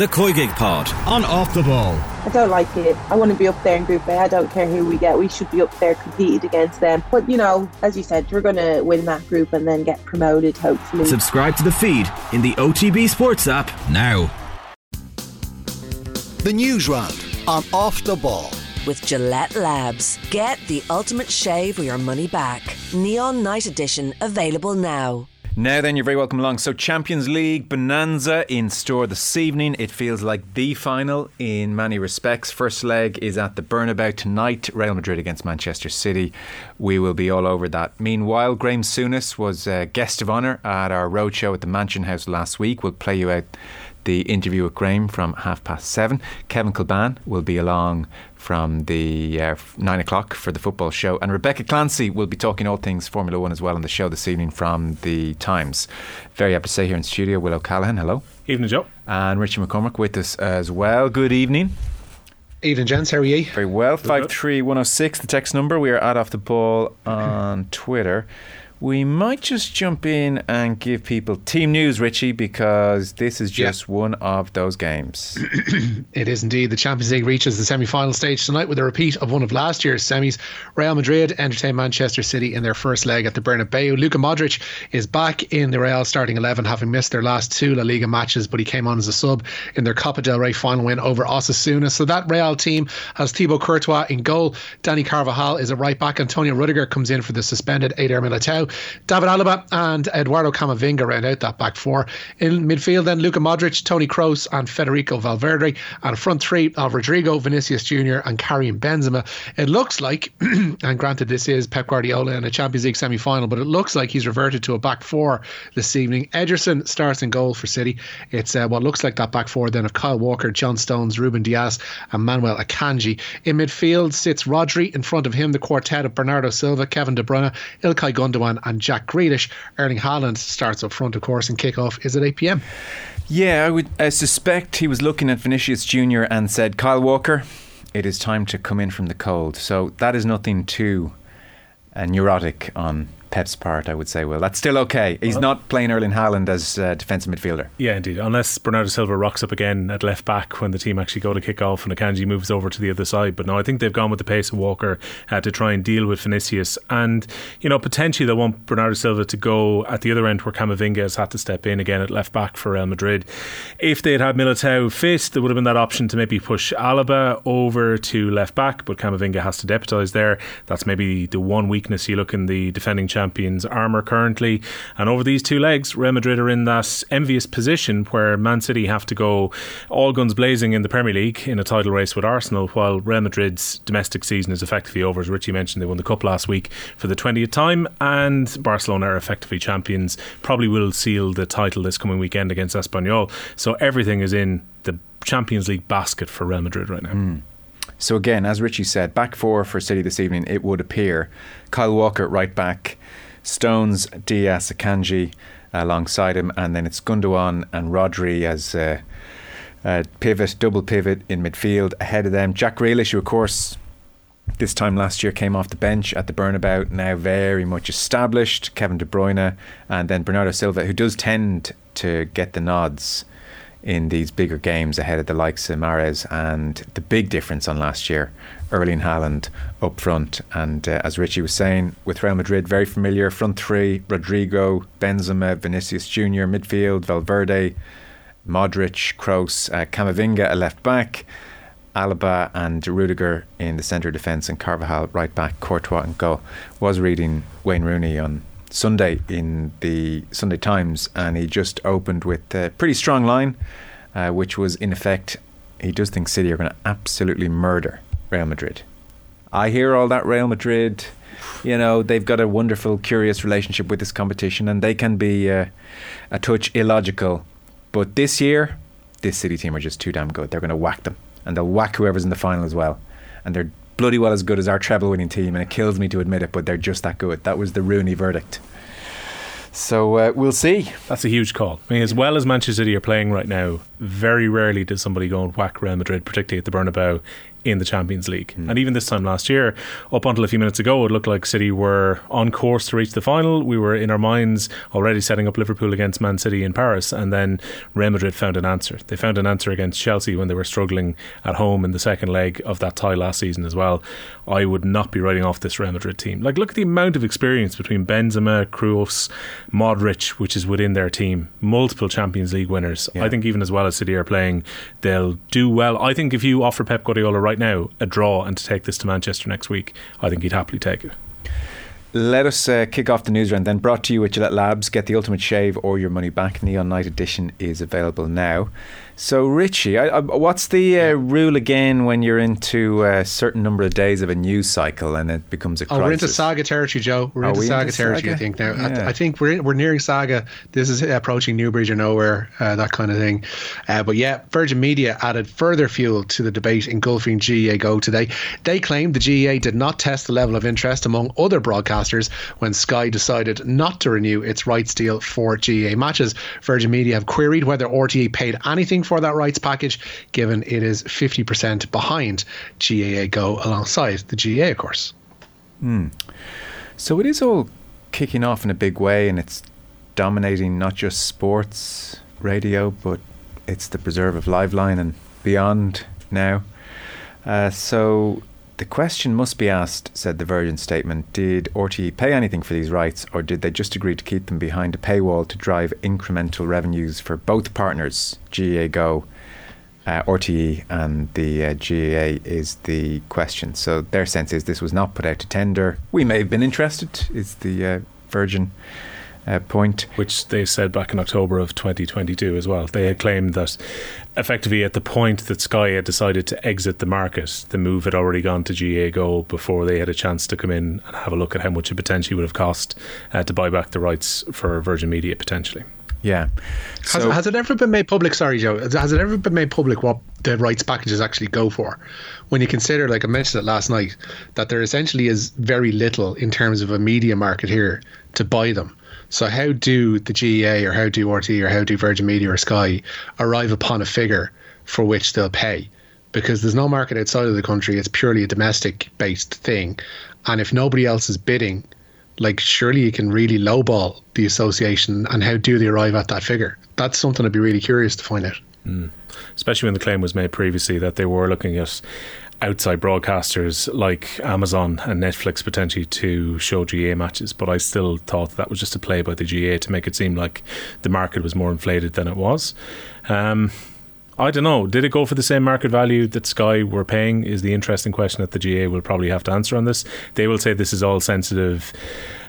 the COYGIG Pod on Off the Ball. I don't like it. I want to be up there in Group A. I don't care who we get. We should be up there competing against them. But, you know, as you said, we're going to win that group and then get promoted, hopefully. Subscribe to the feed in the OTB Sports app now. The News Round on Off the Ball. With Gillette Labs. Get the ultimate shave or your money back. Neon Night Edition available now. Now then, you're very welcome along. So, Champions League bonanza in store this evening. It feels like the final in many respects. First leg is at the Bernabeu tonight. Real Madrid against Manchester City. We will be all over that. Meanwhile, Graham Souness was a guest of honour at our roadshow at the Mansion House last week. We'll play you out the interview with Graham from half past seven. Kevin Kilbane will be along from the uh, nine o'clock for the football show, and Rebecca Clancy will be talking all things Formula One as well on the show this evening from the Times. Very happy to say here in studio, Will O'Callaghan. Hello. Evening, Joe. And Richie McCormack with us as well. Good evening. Evening, gents. How are you? Very well. Five three one zero six. The text number. We are at off the ball on Twitter. We might just jump in and give people team news, Richie, because this is just one of those games. it is indeed. The Champions League reaches the semi final stage tonight with a repeat of one of last year's semis. Real Madrid entertain Manchester City in their first leg at the Bernabeu. Luka Modric is back in the Real starting 11, having missed their last two La Liga matches, but he came on as a sub in their Copa del Rey final win over Osasuna. So that Real team has Thibaut Courtois in goal. Danny Carvajal is a right back. Antonio Rudiger comes in for the suspended Eder Militao. David Alaba and Eduardo Camavinga round out that back four. In midfield, then Luka Modric, Toni Kroos, and Federico Valverde. And a front three of Rodrigo, Vinicius Jr., and Karim Benzema. It looks like, and granted, this is Pep Guardiola in a Champions League semi final, but it looks like he's reverted to a back four this evening. Ederson starts in goal for City. It's uh, what looks like that back four then of Kyle Walker, John Stones, Ruben Dias, and Manuel Akanji. In midfield sits Rodri. In front of him, the quartet of Bernardo Silva, Kevin De Bruyne, Ilkay Gundogan, and Jack Grealish. Erling Haaland starts up front, of course, and kickoff is at 8 pm. Yeah, I would I suspect he was looking at Vinicius Jr. and said, Kyle Walker, it is time to come in from the cold. So that is nothing too uh, neurotic on Pep's part, I would say, well, that's still okay. He's well, not playing Erling Haaland as uh, defensive midfielder. Yeah, indeed. Unless Bernardo Silva rocks up again at left back when the team actually go to kick off and Akanji moves over to the other side. But no, I think they've gone with the pace of Walker uh, to try and deal with Vinicius. And, you know, potentially they want Bernardo Silva to go at the other end where Camavinga has had to step in again at left back for Real Madrid. If they had had Militao fit, there would have been that option to maybe push Alaba over to left back, but Camavinga has to deputise there. That's maybe the one weakness you look in the defending champions' armour currently. And over these two legs, Real Madrid are in that envious position where Man City have to go all guns blazing in the Premier League in a title race with Arsenal, while Real Madrid's domestic season is effectively over. As Richie mentioned, they won the Cup last week for the 20th time, and Barcelona are effectively champions. Probably will seal the title this coming weekend against Espanyol. So everything is in the Champions League basket for Real Madrid right now. Mm. So again, as Richie said, back four for City this evening, it would appear. Kyle Walker right back, Stones, Dias, Akanji alongside him, and then it's Gundogan and Rodri as uh, uh, pivot, double pivot in midfield ahead of them. Jack Grealish, who of course this time last year came off the bench at the Bernabeu, now very much established. Kevin De Bruyne, and then Bernardo Silva, who does tend to get the nods in these bigger games ahead of the likes of Mahrez and the big difference on last year, Erling Haaland up front. And uh, as Richie was saying, with Real Madrid, very familiar front three Rodrigo, Benzema, Vinicius Jr., midfield, Valverde, Modric, Kroos, uh, Camavinga, a left back. Alaba and Rudiger in the centre defence and Carvajal right back, Courtois and goal. Was reading Wayne Rooney on Sunday in the Sunday Times, and he just opened with a pretty strong line, uh, which was in effect, he does think City are going to absolutely murder Real Madrid. I hear all that Real Madrid, you know, they've got a wonderful, curious relationship with this competition, and they can be uh, a touch illogical. But this year, this City team are just too damn good. They're going to whack them, and they'll whack whoever's in the final as well. And they're bloody well as good as our treble winning team, and it kills me to admit it, but they're just that good. That was the Rooney verdict. So uh, we'll see. That's a huge call. I mean, as well as Manchester City are playing right now, very rarely does somebody go and whack Real Madrid, particularly at the Bernabeu, in the Champions League. Mm. And even this time last year, up until a few minutes ago, it looked like City were on course to reach the final. We were in our minds already setting up Liverpool against Man City in Paris, and then Real Madrid found an answer. They found an answer against Chelsea when they were struggling at home in the second leg of that tie last season as well. I would not be writing off this Real Madrid team. Like, look at the amount of experience between Benzema, Kroos, Modric, which is within their team. Multiple Champions League winners. Yeah. I think even as well as City are playing, they'll do well. I think if you offer Pep Guardiola right now a draw and to take this to Manchester next week, I think he'd happily take it. Let us uh, kick off the news round then. Brought to you with Gillette Labs. Get the ultimate shave or your money back. Neon Night Edition is available now. So, Richie, I, I, what's the uh, rule again when you're into a certain number of days of a news cycle and it becomes a crisis? Oh, we're into saga territory, Joe. We're into we saga into territory, saga? I think now. Yeah. I, I, think we're we're nearing saga. This is approaching Newbridge or nowhere, uh, that kind of thing. Uh, but yeah, Virgin Media added further fuel to the debate engulfing GAA Go today. They claimed the GAA did not test the level of interest among other broadcasters when Sky decided not to renew its rights deal for GAA matches. Virgin Media have queried whether RTE paid anything for that rights package, given it is 50% behind GAA Go alongside the GAA, of course. Hmm. So it is all kicking off in a big way, and it's dominating not just sports radio, but it's the preserve of Liveline and beyond now. Uh, so the question must be asked, said the Virgin statement Did RTE pay anything for these rights, or did they just agree to keep them behind a paywall to drive incremental revenues for both partners, GAA Go, uh, RTE, and the uh, GAA? Is the question. So their sense is this was not put out to tender. We may have been interested, is the uh, Virgin uh, point. Which they said back in October of 2022 as well. They had claimed that effectively at the point that Sky had decided to exit the market, the move had already gone to GAA Go before they had a chance to come in and have a look at how much it potentially would have cost uh, to buy back the rights for Virgin Media potentially. Yeah. Has, so, has it ever been made public? Sorry, Joe. Has it ever been made public what the rights packages actually go for? When you consider, like I mentioned it last night, that there essentially is very little in terms of a media market here to buy them. So how do the GAA or how do RT or how do Virgin Media or Sky arrive upon a figure for which they'll pay? Because there's no market outside of the country. It's purely a domestic based thing. And if nobody else is bidding, like surely you can really lowball the association and how do they arrive at that figure? That's something I'd be really curious to find out. Mm. Especially when the claim was made previously that they were looking at outside broadcasters like Amazon and Netflix potentially to show GAA matches, but I still thought that was just a play by the GAA to make it seem like the market was more inflated than it was. Um, I don't know. Did it go for the same market value that Sky were paying? Is the interesting question that the GA will probably have to answer on this. They will say this is all sensitive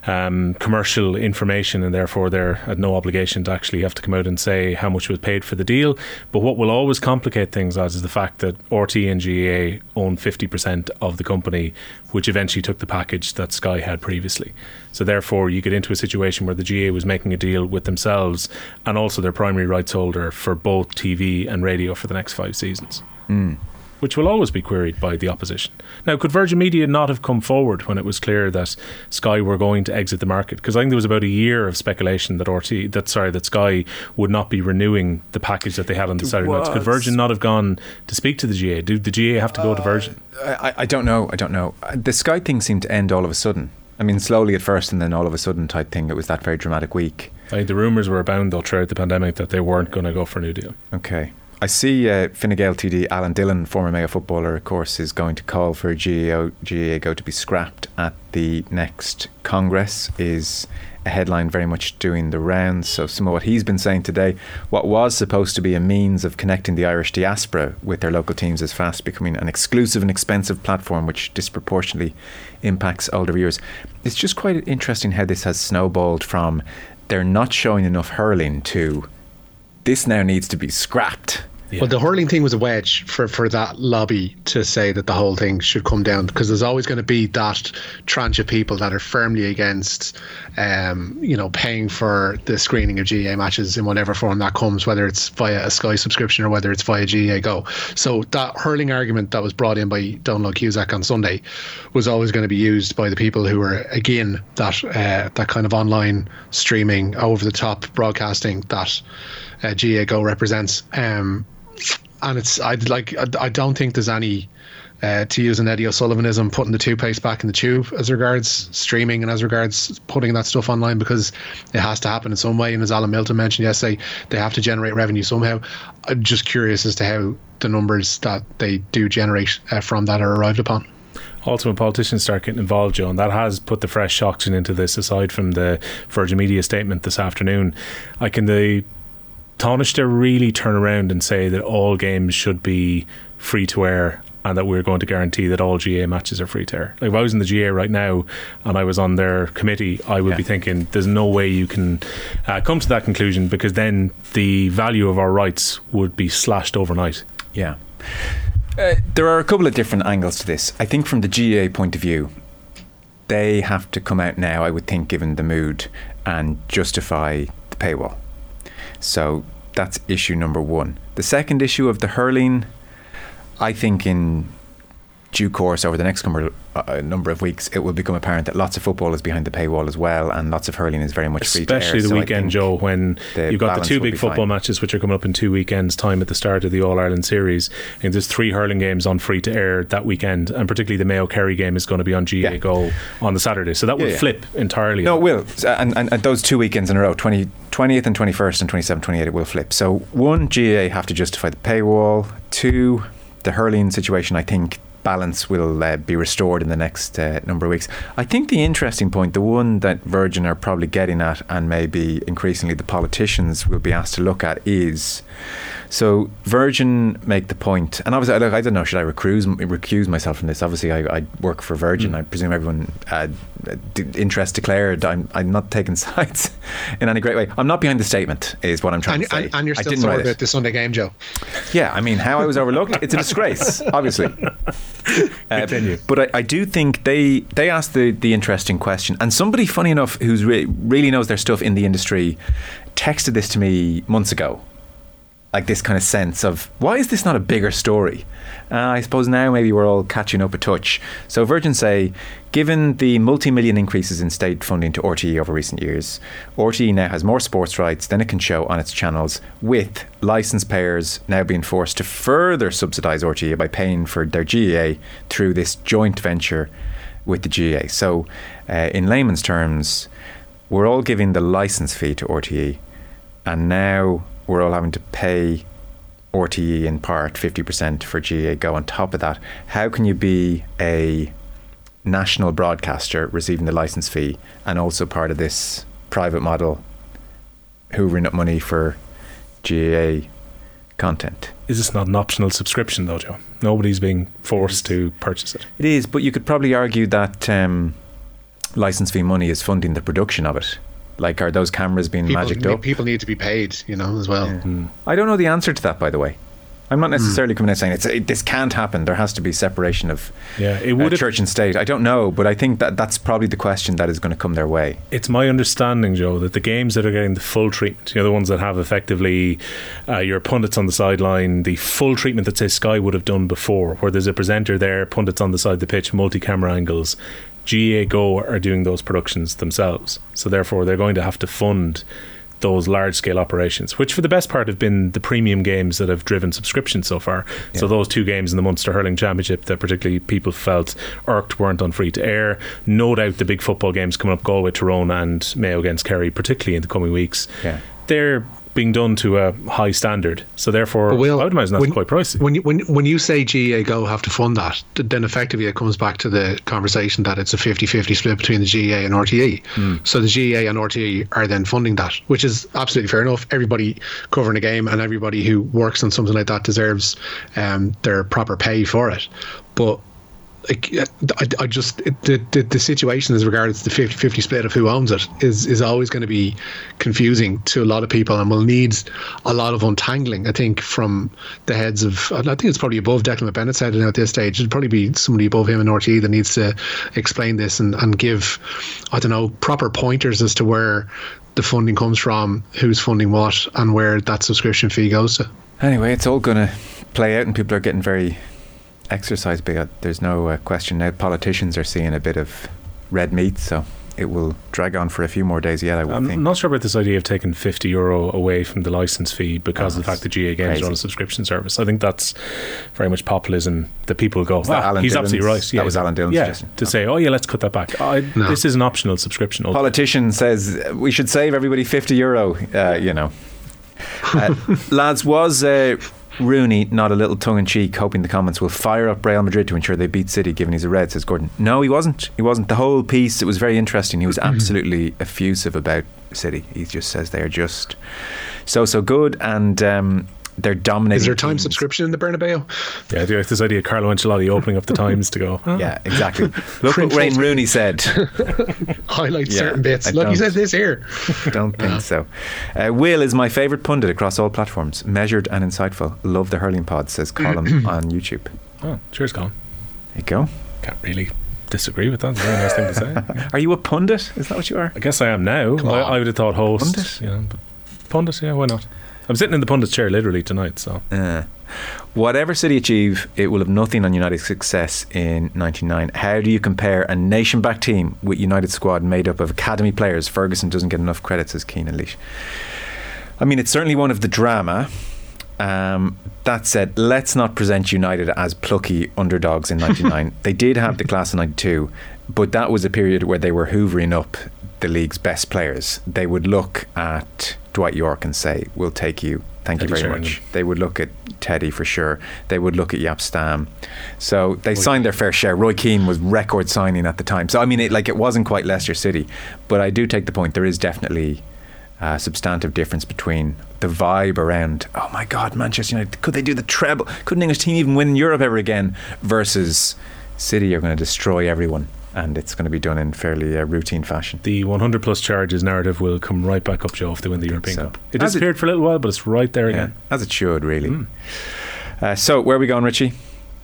um, commercial information, and therefore they're at no obligation to actually have to come out and say how much was paid for the deal. But what will always complicate things, as is the fact that RT and GAA own 50% of the company, which eventually took the package that Sky had previously. So therefore, you get into a situation where the GAA was making a deal with themselves and also their primary rights holder for both TV and radio for the next five seasons. Mm which will always be queried by the opposition. Now, could Virgin Media not have come forward when it was clear that Sky were going to exit the market? Because I think there was about a year of speculation that RT, that sorry, that Sky would not be renewing the package that they had on the Saturday nights. Could Virgin not have gone to speak to the GA? Do the GA have to go uh, to Virgin? I, I don't know. I don't know. The Sky thing seemed to end all of a sudden. I mean, slowly at first, and then all of a sudden type thing. It was that very dramatic week. I think the rumours were abound though throughout the pandemic that they weren't going to go for a new deal. Okay. I see uh, Fine Gael TD Alan Dillon, former Mayo footballer, of course, is going to call for GAA Go to be scrapped at the next Congress. Is a headline very much doing the rounds. So some of what he's been saying today, what was supposed to be a means of connecting the Irish diaspora with their local teams, is fast becoming an exclusive and expensive platform, which disproportionately impacts older viewers. It's just quite interesting how this has snowballed from they're not showing enough hurling to this now needs to be scrapped yeah. Well, the hurling thing was a wedge for, for that lobby to say that the whole thing should come down because there's always going to be that tranche of people that are firmly against, um, you know, paying for the screening of GAA matches in whatever form that comes, whether it's via a Sky subscription or whether it's via GAA Go. So that hurling argument that was brought in by Donald Cusack on Sunday was always going to be used by the people who were again that uh, that kind of online streaming, over the top broadcasting that uh, GAA Go represents. Um, and it's I like I, don't think there's any uh, to use an Eddie O'Sullivanism, putting the toothpaste back in the tube as regards streaming and as regards putting that stuff online because it has to happen in some way. And as Alan Milton mentioned yesterday, they have to generate revenue somehow. I'm just curious as to how the numbers that they do generate uh, from that are arrived upon also when politicians start getting involved, Joe, and that has put the fresh oxygen into this. Aside from the Virgin Media statement this afternoon, I can the Taoiseach really turn around and say that all games should be free to air and that we're going to guarantee that all GA matches are free to air. Like if I was in the GA right now and I was on their committee, I would yeah. be thinking there's no way you can uh, come to that conclusion because then the value of our rights would be slashed overnight. Yeah. Uh, there are a couple of different angles to this. I think from the GA point of view, they have to come out now, I would think, given the mood, and justify the paywall. So that's issue number one. The second issue of the hurling, I think in due course over the next number, uh, number of weeks, it will become apparent that lots of football is behind the paywall as well, and lots of hurling is very much Especially free Especially the so weekend, Joe, when you've got the two big football fine. matches which are coming up in two weekends' time at the start of the All Ireland series. And there's three hurling games on free to air that weekend, and particularly the Mayo Kerry game is going to be on GAA yeah. Go on the Saturday. So that will yeah, yeah. flip entirely. No, it will. And, and, and, those two weekends in a row, 20, 20th and 21st and 27th, 28th, it will flip. So one, GAA have to justify the paywall. Two, the hurling situation, I think balance will uh, be restored in the next uh, number of weeks. I think the interesting point, the one that Virgin are probably getting at, and maybe increasingly the politicians will be asked to look at, is so Virgin make the point, and obviously, look, I don't know, should I recuse, recuse myself from this? Obviously, I, I work for Virgin. Mm. I presume everyone uh, interest declared. I'm, I'm not taking sides in any great way. I'm not behind the statement, is what I'm trying and, to say. And, and you're still sorry about the Sunday game, Joe. Yeah, I mean, how I was overlooked, it's a disgrace, obviously. Uh, but I, I, do think they they asked the, the interesting question, and somebody funny enough who's re- really knows their stuff in the industry texted this to me months ago like this kind of sense of why is this not a bigger story? Uh, I suppose now maybe we're all catching up a touch. So Virgin say, given the multi-million increases in state funding to RTE over recent years, RTE now has more sports rights than it can show on its channels, with license payers now being forced to further subsidise RTE by paying for their GAA through this joint venture with the GAA. So, uh, in layman's terms, we're all giving the license fee to RTE, and now we're all having to pay RTE in part 50% for GAA Go on top of that. How can you be a national broadcaster receiving the license fee and also part of this private model hoovering up money for GAA content? Is this not an optional subscription though, Joe? Nobody's being forced to purchase it. It is, but you could probably argue that um, license fee money is funding the production of it. Like, are those cameras being people, magicked up? People need to be paid, you know, as well. Yeah. Mm. I don't know the answer to that, by the way. I'm not necessarily mm. coming out saying it's it, this can't happen. There has to be separation of yeah, it would uh, church and state. I don't know, but I think that that's probably the question that is going to come their way. It's my understanding, Joe, that the games that are getting the full treatment, you know, the ones that have effectively uh, your pundits on the sideline, the full treatment that say Sky would have done before, where there's a presenter there, pundits on the side of the pitch, multi-camera angles, GAA Go are doing those productions themselves. So therefore, they're going to have to fund those large scale operations, which for the best part have been the premium games that have driven subscription so far. Yeah. So those two games in the Munster Hurling Championship that particularly people felt irked weren't on free to air. No doubt the big football games coming up, Galway, Tyrone, and Mayo against Kerry, particularly in the coming weeks. Yeah. They're being done to a high standard. So therefore, Will, I would imagine that's when, quite pricey. When you, when, when you say GAA Go have to fund that, then effectively it comes back to the conversation that it's a 50-50 split between the GAA and RTE. Mm. So the GAA and RTE are then funding that, which is absolutely fair enough. Everybody covering a game and everybody who works on something like that deserves um, their proper pay for it. But like I, I just the, the, the situation as regards the 50-50 split of who owns it is is always going to be confusing to a lot of people and will need a lot of untangling I think from the heads of I think it's probably above Declan McBennett's head at this stage. It'd probably be somebody above him in RTE that needs to explain this and, and give I don't know proper pointers as to where the funding comes from who's funding what and where that subscription fee goes to. Anyway it's all going to play out and people are getting very exercise big. There's no uh, question now. Politicians are seeing a bit of red meat, so it will drag on for a few more days yet. I would I'm think. not sure about this idea of taking 50 euro away from the license fee because Oh, of the fact that GA Games crazy. are on a subscription service. I think that's very much populism that people go, that "Wow, Alan he's Dillon's- absolutely right. that was Alan Dillon's Yeah, suggestion. to say, oh, yeah, let's cut that back. I, No. This is an optional subscription. Politician says uh, we should save everybody 50 euro, uh, you know. Uh, lads, was uh, Rooney not a little tongue in cheek, hoping the comments will fire up Real Madrid to ensure they beat City, given he's a red, says Gordon. No, he wasn't. He wasn't. The whole piece, it was very interesting. He was absolutely effusive about City. He just says they are just so, so good and um, they're dominating. Is there a time teams. subscription in the Bernabeu? Yeah, I do like this idea of Carlo Ancelotti opening up the Times to go, "Huh, Yeah, exactly. Look what Print Wayne Rooney said. Highlight Yeah, certain bits. I Look, he don't. said this here. Don't think so. Uh, Will is my favourite pundit across all platforms. Measured and insightful. Love the hurling pod, says Colin on YouTube. oh, cheers, Colin. There you go. Can't really disagree with that. It's a very nice thing to say. Are you a pundit? Is that what you are? I guess I am now. I. I would have thought host. Pundit? You know, but pundit, yeah, why not? I'm sitting in the pundit's chair literally tonight, so Uh, whatever City achieve, it will have nothing on United's success in 99. How do you compare a nation backed team with United squad made up of academy players? Ferguson doesn't get enough credit, says Keenan Leash. I mean, it's certainly one of the drama. Um, that said, let's not present United as plucky underdogs in 99. they did have the class in 92, but that was a period where they were hoovering up the league's best players. They would look at Dwight Yorke and say, We'll take you. Thank Teddy you very much. They would look at Teddy for sure. They would look at Jaap Stam. So they signed their fair share. Roy Keane was record signing at the time. So I mean, it, like it wasn't quite Leicester City, but I do take the point. There is definitely a substantive difference between the vibe around. Oh my God, Manchester United could they do the treble? Could an English team even win Europe ever again? Versus City are going to destroy everyone, and it's going to be done in fairly uh, routine fashion. the 100 plus charges narrative will come right back up, Joe, if they win the European so. Cup. It As it- disappeared for a little while, but it's right there Yeah, again. as it should really. Uh, so where are we going, Richie?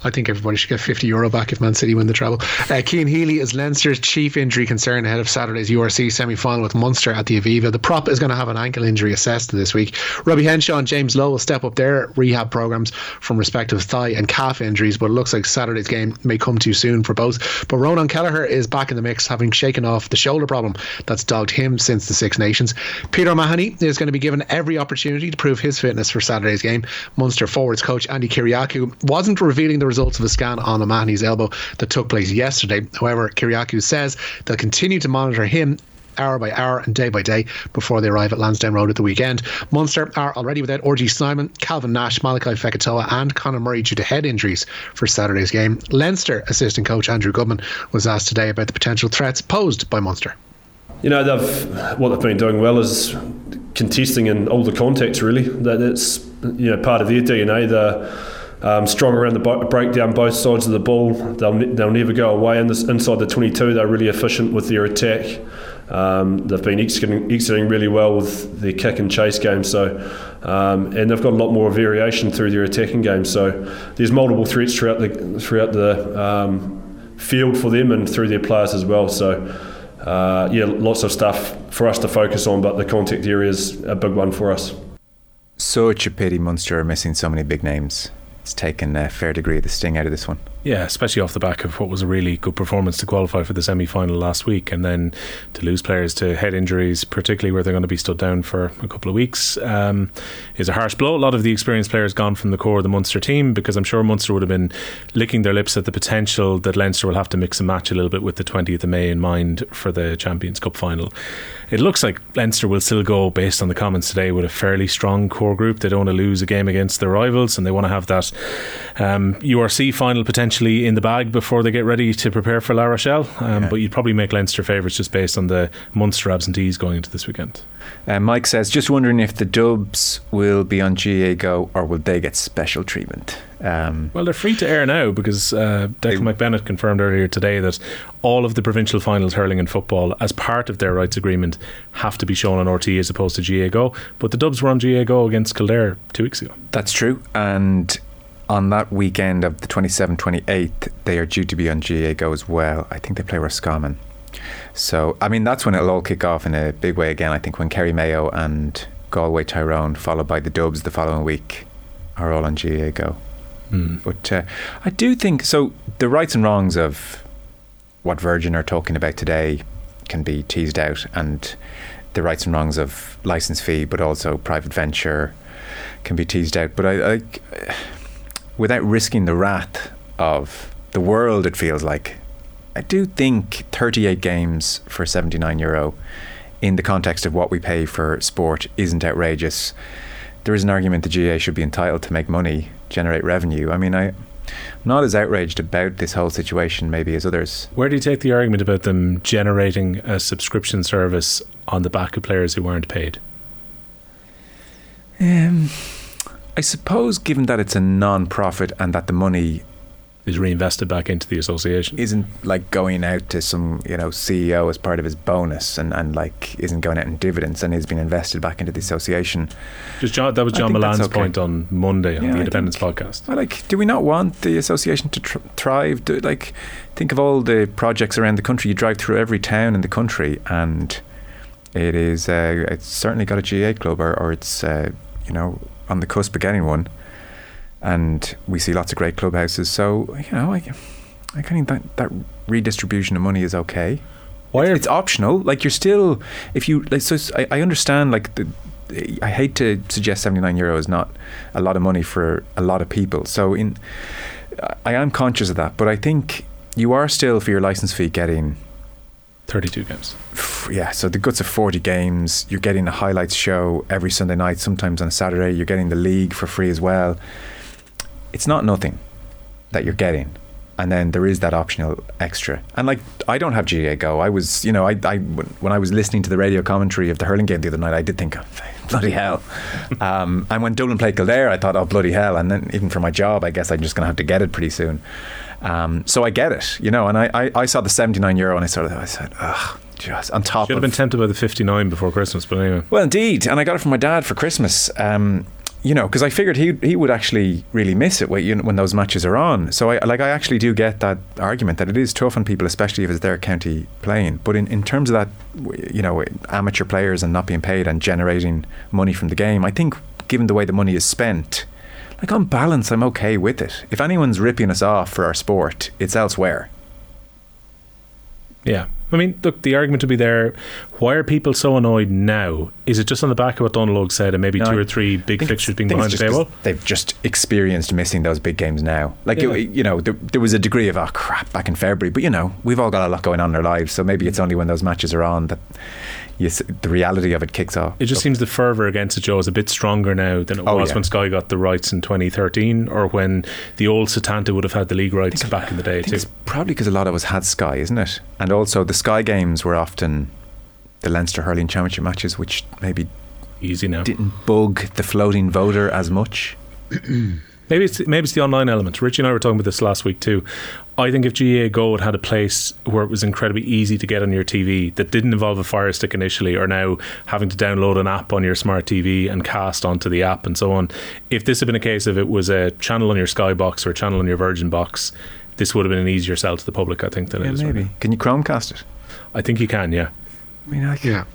I think everybody should get 50 euro back if Man City win the treble. Uh, Cian Healy is Leinster's chief injury concern ahead of Saturday's URC semi final with Munster at the Aviva. The prop is going to have an ankle injury assessed this week. Robbie Henshaw and James Lowe will step up their rehab programs from respective thigh and calf injuries, but it looks like Saturday's game may come too soon for both. But Ronan Kelleher is back in the mix, having shaken off the shoulder problem that's dogged him since the Six Nations. Peter O'Mahony is going to be given every opportunity to prove his fitness for Saturday's game. Munster forwards coach Andi Kyriacou wasn't revealing the results of a scan on O'Mahony's elbow that took place yesterday. However, Kyriacou says they'll continue to monitor him hour by hour and day by day before they arrive at Lansdowne Road at the weekend. Munster are already without RG Snyman, Calvin Nash, Malakai Fekitoa, and Conor Murray due to head injuries for Saturday's game. Leinster assistant coach Andrew Goodman was asked today about the potential threats posed by Munster. You know, they've what they've been doing well is contesting in all the contacts. Really, that, it's you know part of their DNA. They're um, strong around the bo- break down both sides of the ball. They'll ne- they'll never go away in this inside the 22. They're really efficient with their attack. Um, they've been exiting, exiting really well with their kick and chase game. So, um, and they've got a lot more variation through their attacking game. So, there's multiple threats throughout the throughout the um, field for them and through their players as well. So, uh, yeah, lots of stuff for us to focus on, but the contact area is a big one for us. A pity Munster are missing so many big names. It's taken a fair degree of the sting out of this one. Yeah, especially off the back of what was a really good performance to qualify for the semi final last week, and then to lose players to head injuries, particularly where they're going to be stood down for a couple of weeks, um, is a harsh blow. A lot of the experienced players gone from the core of the Munster team because I'm sure Munster would have been licking their lips at the potential that Leinster will have to mix and match a little bit with the 20th of May in mind for the Champions Cup final. It looks like Leinster will still go, based on the comments today, with a fairly strong core group. They don't want to lose a game against their rivals, and they want to have that um, URC final potentially in the bag before they get ready to prepare for La Rochelle. Um, Yeah. But you'd probably make Leinster favourites just based on the Munster absentees going into this weekend. Uh, Mike says, just wondering if the Dubs will be on GA Go or will they get special treatment? Um, Well, they're free to air now because uh, Declan McBennett confirmed earlier today that all of the provincial finals hurling and football, as part of their rights agreement, have to be shown on RT as opposed to GA Go. But the Dubs were on GA Go against Kildare two weeks ago. that's true. And on that weekend of the 27th, 28th, they are due to be on GA Go as well. I think they play Roscommon. So, I mean, that's when it'll all kick off in a big way again. I think when Kerry Mayo and Galway Tyrone, followed by the Dubs the following week, are all on GA Go. But uh, I do think so. The rights and wrongs of what Virgin are talking about today can be teased out, and the rights and wrongs of license fee, but also private venture can be teased out. But I, I without risking the wrath of the world, it feels like I do think 38 games for 79 euro in the context of what we pay for sport isn't outrageous. There is an argument the GA should be entitled to make money, generate revenue. I mean, I, am not as outraged about this whole situation maybe as others. Where do you take the argument about them generating a subscription service on the back of players who weren't paid? Um, I suppose, given that it's a non-profit and that the money is reinvested back into the association. Isn't like going out to some, you know, CEO as part of his bonus and, and like isn't going out in dividends and is being invested back into the association. Just John, that was John Mullane's okay. point on Monday on yeah, the Independence think, podcast. Like, do we not want the association to tr- thrive? Do, like, think of all the projects around the country. You drive through every town in the country and it is, uh, it's certainly got a GA club or, or it's, uh, you know, on the cusp of getting one and we see lots of great clubhouses. So you know, I, I can think that that redistribution of money is okay. Why are it's optional? Like you're still, if you, like, so I, I understand. Like the, I hate to suggest 79 euro is not a lot of money for a lot of people. So in, I am conscious of that, but I think you are still for your license fee getting 32 games. Yeah, so the guts of 40 games. You're getting a highlights show every Sunday night, sometimes on a Saturday. You're getting the league for free as well it's not nothing that you're getting and then there is that optional extra. And like, I don't have GAA Go. I was, you know, I, I when I was listening to the radio commentary of the hurling game the other night, I did think, oh, bloody hell. um, and when Dublin played Kildare, I thought, oh, bloody hell. And then even for my job, I guess I'm just going to have to get it pretty soon. Um, so I get it, you know. And I, I, I saw the 79 euro, and I sort of, I said, ugh. Just on top Should have of, been tempted by the 59 before Christmas, but anyway. Well, indeed. And I got it from my dad for Christmas. Um, you know, because I figured he he would actually really miss it when, when those matches are on. So I like I actually do get that argument that it is tough on people, especially if it's their county playing. But in, in terms of that, you know, amateur players and not being paid and generating money from the game, I think given the way the money is spent, like on balance, I'm okay with it. If anyone's ripping us off for our sport, it's elsewhere. Yeah, I mean, look, the argument to be there. Why are people so annoyed now? Is it just on the back of what Donald said, and maybe no, two or three big fixtures being behind the table? They've just experienced missing those big games now. Like yeah. you, you, know, there, there, was a degree of oh crap back in February, but you know, we've all got a lot going on in our lives, so maybe it's only when those matches are on that yes, the reality of it kicks off. It just seems the fervour against it, Joe, is a bit stronger now than it oh, was yeah. when Sky got the rights in 2013 or when the old Setanta would have had the league rights back in the day, too. It's probably because a lot of us had Sky, isn't it? And also the Sky games were often the Leinster Hurling Championship matches, which maybe easy now didn't bug the floating voter as much. Maybe it's maybe it's the online element. Richie and I were talking about this last week too. I think if GAA Go had had a place where it was incredibly easy to get on your TV that didn't involve a Fire Stick initially, or now having to download an app on your smart TV and cast onto the app and so on, if this had been a case of it was a channel on your Sky box or a channel on your Virgin box, this would have been an easier sell to the public, I think, than yeah, it is. Maybe. Right Can you Chromecast it? I think you can, yeah. I mean, I, yeah.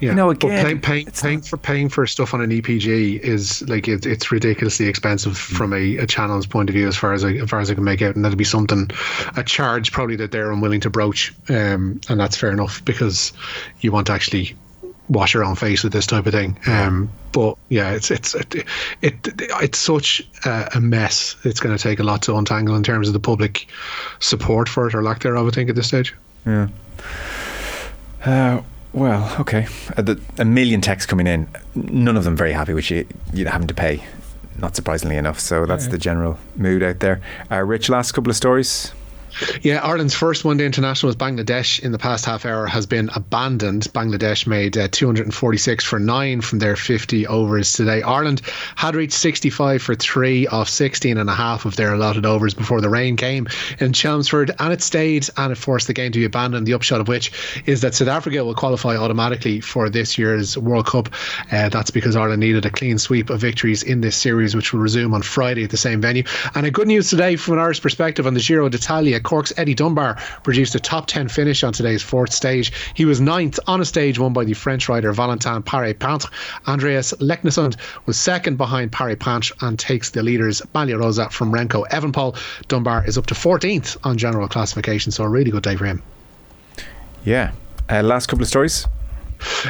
Yeah. You know, again, paying, paying, paying for paying for stuff on an EPG is like it, it's ridiculously expensive mm. from a, a, channel's point of view, as far as I, as far as I can make out, and that'd be something a charge probably that they're unwilling to broach, um, and that's fair enough because you want to actually wash your own face with this type of thing. Um, but yeah, it's it's it, it it's such a mess. It's going to take a lot to untangle in terms of the public support for it or lack thereof. I think at this stage. Yeah. Uh, well, okay. Uh, the, a million texts coming in, none of them very happy with you, you having to pay. Not surprisingly enough. So that's yeah. the general mood out there. Uh, Rich, last couple of stories. Yeah, Ireland's first one day international with Bangladesh in the past half hour has been abandoned. Bangladesh made uh, 246 for nine from their 50 overs today. Ireland had reached 65 for three off 16 and a half of their allotted overs before the rain came in Chelmsford and it stayed and it forced the game to be abandoned. The upshot of which is that South Africa will qualify automatically for this year's World Cup. Uh, that's because Ireland needed a clean sweep of victories in this series, which will resume on Friday at the same venue. And a good news today from an Irish perspective on the Giro d'Italia. Cork's Eddie Dunbar produced a top 10 finish on today's fourth stage. He was ninth on a stage won by the French rider Valentin Paret-Peintre. Andreas Leknessund was second behind Paret-Peintre and takes the leaders Maglia Rosa from Remco Evenepoel. Dunbar is up to 14th on general classification, so a really good day for him. Yeah, Uh, last couple of stories.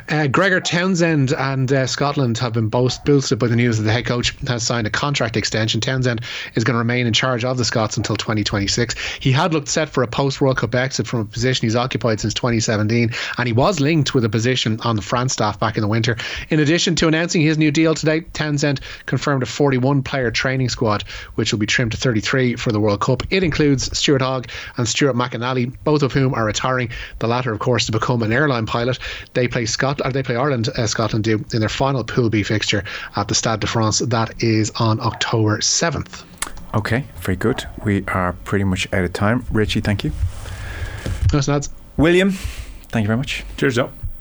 Uh, Gregor Townsend and uh, Scotland have been both boosted by the news that the head coach has signed a contract extension. Townsend is going to remain in charge of the Scots until 2026. He had looked set for a post World Cup exit from a position he's occupied since 2017, and he was linked with a position on the France staff back in the winter. In addition to announcing his new deal today, Townsend confirmed a 41 player training squad, which will be trimmed to 33 for the World Cup. It includes Stuart Hogg and Stuart McInally, both of whom are retiring. The latter, of course, to become an airline pilot. They play Scotland. They play Ireland. Uh, Scotland do in their final Pool B fixture at the Stade de France. That is on October seventh. Okay, very good. We are pretty much out of time. Richie, thank you. Nice lads. William, thank you very much. Cheers, Joe.